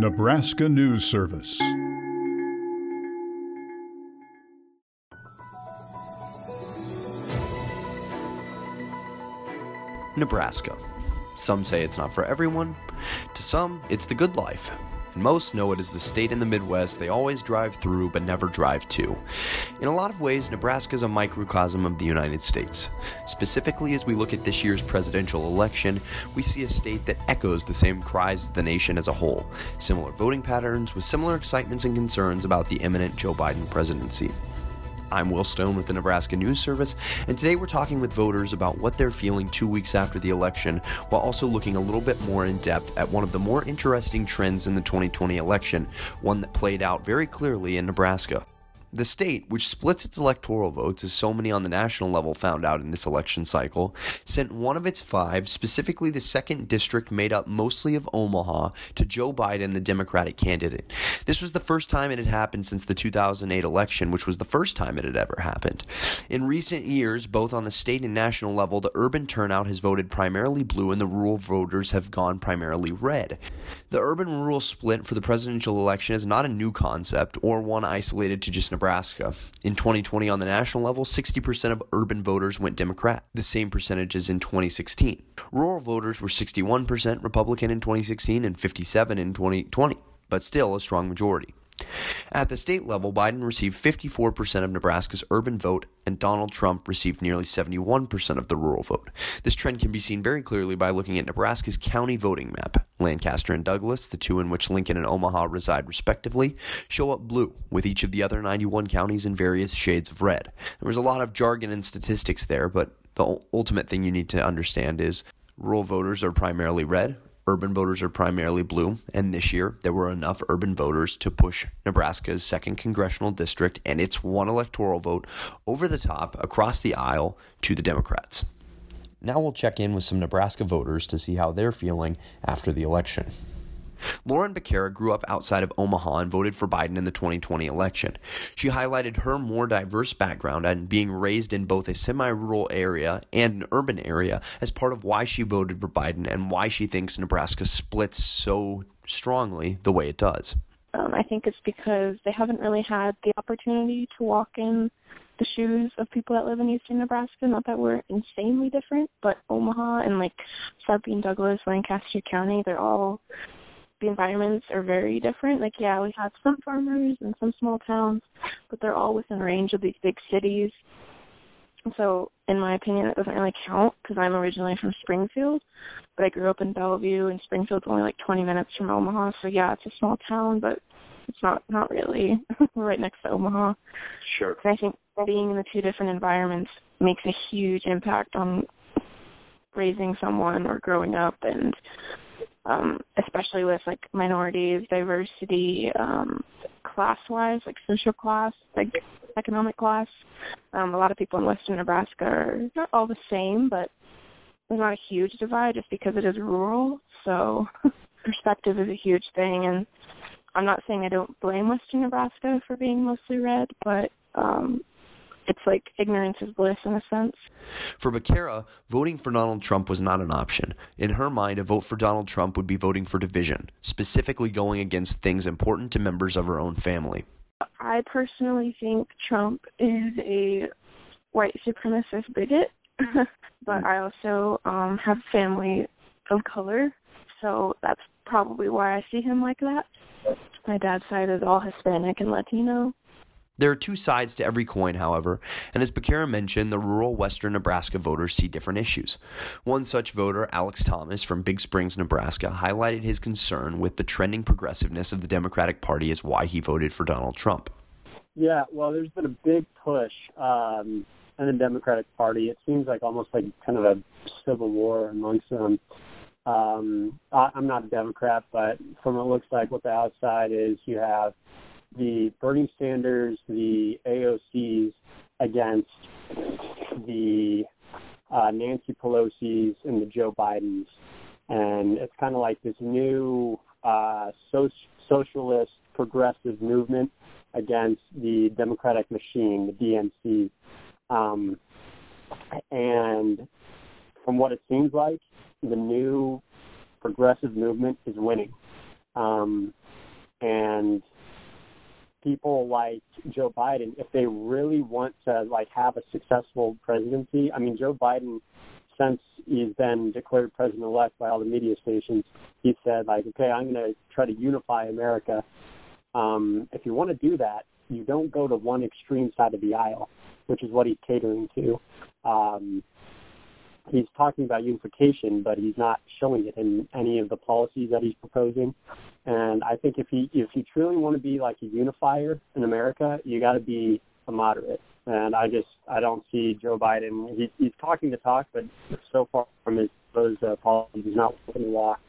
Nebraska News Service. Nebraska. Some say it's not for everyone. To some, it's the good life. And most know it as the state in the Midwest they always drive through but never drive to. In a lot of ways, Nebraska is a microcosm of the United States. Specifically, as we look at this year's presidential election, we see a state that echoes the same cries as the nation as a whole. Similar voting patterns with similar excitements and concerns about the imminent Joe Biden presidency. I'm Will Stone with the Nebraska News Service, and today we're talking with voters about what they're feeling two weeks after the election, while also looking a little bit more in depth at one of the more interesting trends in the 2020 election, one that played out very clearly in Nebraska. The state, which splits its electoral votes, as so many on the national level found out in this election cycle, sent one of its five, specifically the second district made up mostly of Omaha, to Joe Biden, the Democratic candidate. This was the first time it had happened since the 2008 election, which was the first time it had ever happened. In recent years, both on the state and national level, the urban turnout has voted primarily blue and the rural voters have gone primarily red. The urban rural split for the presidential election is not a new concept or one isolated to just Nebraska. In 2020, on the national level, 60% of urban voters went Democrat, the same percentage as in 2016. Rural voters were 61% Republican in 2016 and 57 in 2020, but still a strong majority. At the state level, Biden received 54% of Nebraska's urban vote, and Donald Trump received nearly 71% of the rural vote. This trend can be seen very clearly by looking at Nebraska's county voting map. Lancaster and Douglas, the two in which Lincoln and Omaha reside respectively, show up blue, with each of the other 91 counties in various shades of red. There was a lot of jargon and statistics there, but the ultimate thing you need to understand is rural voters are primarily red, urban voters are primarily blue, and this year there were enough urban voters to push Nebraska's second congressional district and its one electoral vote over the top across the aisle to the Democrats. Now we'll check in with some Nebraska voters to see how they're feeling after the election. Lauren Becerra grew up outside of Omaha and voted for Biden in the 2020 election. She highlighted her more diverse background and being raised in both a semi rural area and an urban area as part of why she voted for Biden and why she thinks Nebraska splits so strongly the way it does. Um, I think it's because they haven't really had the opportunity to walk in the shoes of people that live in eastern Nebraska. Not that we're insanely different, but Omaha and like Sarpy Douglas, Lancaster County, they're all the environments are very different. Like, yeah, we have some farmers and some small towns, but they're all within range of these big cities. So, in my opinion, it doesn't really count because I'm originally from Springfield, but I grew up in Bellevue, and Springfield's only like 20 minutes from Omaha. So, yeah, it's a small town, but it's not not really. Right next to Omaha. Sure. And I think being in the two different environments makes a huge impact on raising someone or growing up and um, especially with like minorities, diversity, um, class wise, like social class, like economic class. Um, a lot of people in western Nebraska are not all the same, but there's not a huge divide just because it is rural. So perspective is a huge thing and I'm not saying I don't blame Western Nebraska for being mostly red, but um it's like ignorance is bliss in a sense. For Becerra, voting for Donald Trump was not an option. In her mind, a vote for Donald Trump would be voting for division, specifically going against things important to members of her own family. I personally think Trump is a white supremacist bigot, but I also um have family of color, so that's probably why I see him like that. My dad's side is all Hispanic and Latino. There are two sides to every coin, however, and as Becerra mentioned, the rural western Nebraska voters see different issues. One such voter, Alex Thomas from Big Springs, Nebraska, highlighted his concern with the trending progressiveness of the Democratic Party as why he voted for Donald Trump. Yeah, well, there's been a big push um, in the Democratic Party. It seems like almost like kind of a civil war amongst them. Um, I, I'm not a Democrat, but from what it looks like, what the outside is, you have the Bernie Sanders, the AOCs against the uh, Nancy Pelosi's and the Joe Bidens. And it's kind of like this new uh, so- socialist progressive movement against the Democratic machine, the DNC. Um, and from what it seems like, the new progressive movement is winning. Um, and people like Joe Biden, if they really want to like have a successful presidency, I mean, Joe Biden, since he's been declared president elect by all the media stations, he said like, okay, I'm going to try to unify America. Um, if you want to do that, you don't go to one extreme side of the aisle, which is what he's catering to. Um, he's talking about unification, but he's not showing it in any of the policies that he's proposing. And I think if he if you truly want to be like a unifier in America, you got to be a moderate. And I just I don't see Joe Biden. He, he's talking the talk, but so far from his those uh, policies, he's not walking the walk.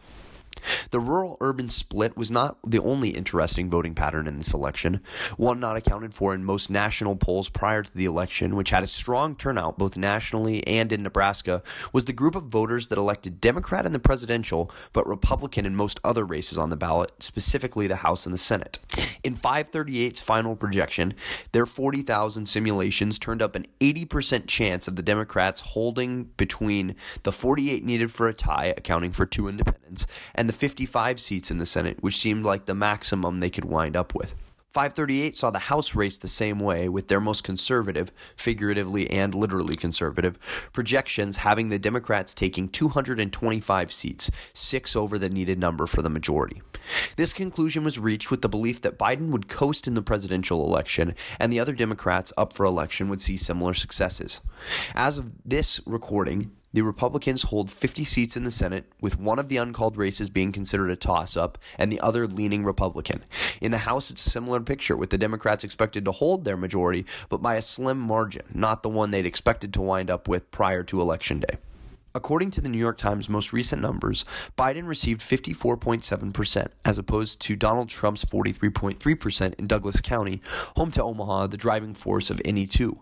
The rural urban split was not the only interesting voting pattern in this election. One not accounted for in most national polls prior to the election, which had a strong turnout both nationally and in Nebraska, was the group of voters that elected Democrat in the presidential but Republican in most other races on the ballot, specifically the House and the Senate. In 538's final projection, their 40,000 simulations turned up an 80% chance of the Democrats holding between the 48 needed for a tie, accounting for two independents, and the 50 55 seats in the Senate, which seemed like the maximum they could wind up with. 538 saw the House race the same way, with their most conservative, figuratively and literally conservative, projections having the Democrats taking 225 seats, six over the needed number for the majority. This conclusion was reached with the belief that Biden would coast in the presidential election, and the other Democrats up for election would see similar successes. As of this recording, the Republicans hold 50 seats in the Senate, with one of the uncalled races being considered a toss up and the other leaning Republican. In the House, it's a similar picture, with the Democrats expected to hold their majority, but by a slim margin, not the one they'd expected to wind up with prior to Election Day. According to the New York Times' most recent numbers, Biden received 54.7%, as opposed to Donald Trump's 43.3% in Douglas County, home to Omaha, the driving force of NE-2.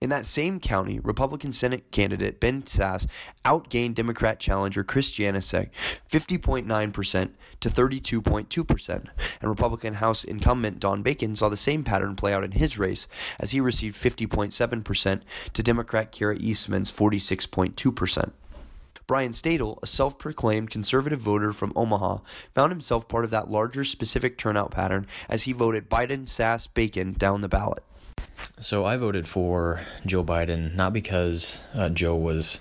In that same county, Republican Senate candidate Ben Sasse outgained Democrat challenger Chris Janicek 50.9% to 32.2%, and Republican House incumbent Don Bacon saw the same pattern play out in his race, as he received 50.7% to Democrat Kara Eastman's 46.2%. Brian Stadel, a self proclaimed conservative voter from Omaha, found himself part of that larger specific turnout pattern as he voted Biden, Sasse, Bacon down the ballot. So I voted for Joe Biden not because uh, Joe was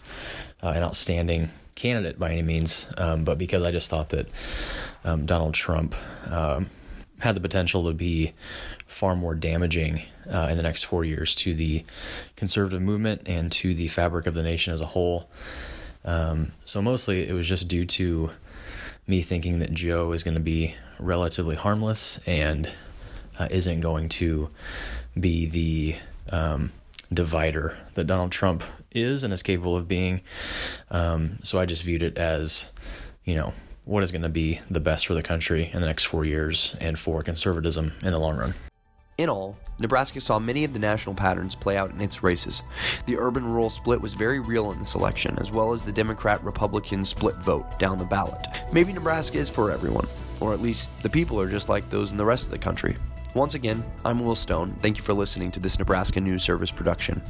uh, an outstanding candidate by any means, um, but because I just thought that um, Donald Trump um, had the potential to be far more damaging uh, in the next four years to the conservative movement and to the fabric of the nation as a whole. Um, so mostly it was just due to me thinking that Joe is going to be relatively harmless and uh, isn't going to be the um, divider that Donald Trump is and is capable of being. Um, so I just viewed it as, you know, what is going to be the best for the country in the next four years and for conservatism in the long run. In all, Nebraska saw many of the national patterns play out in its races. The urban rural split was very real in this election, as well as the Democrat Republican split vote down the ballot. Maybe Nebraska is for everyone, or at least the people are just like those in the rest of the country. Once again, I'm Will Stone. Thank you for listening to this Nebraska News Service production.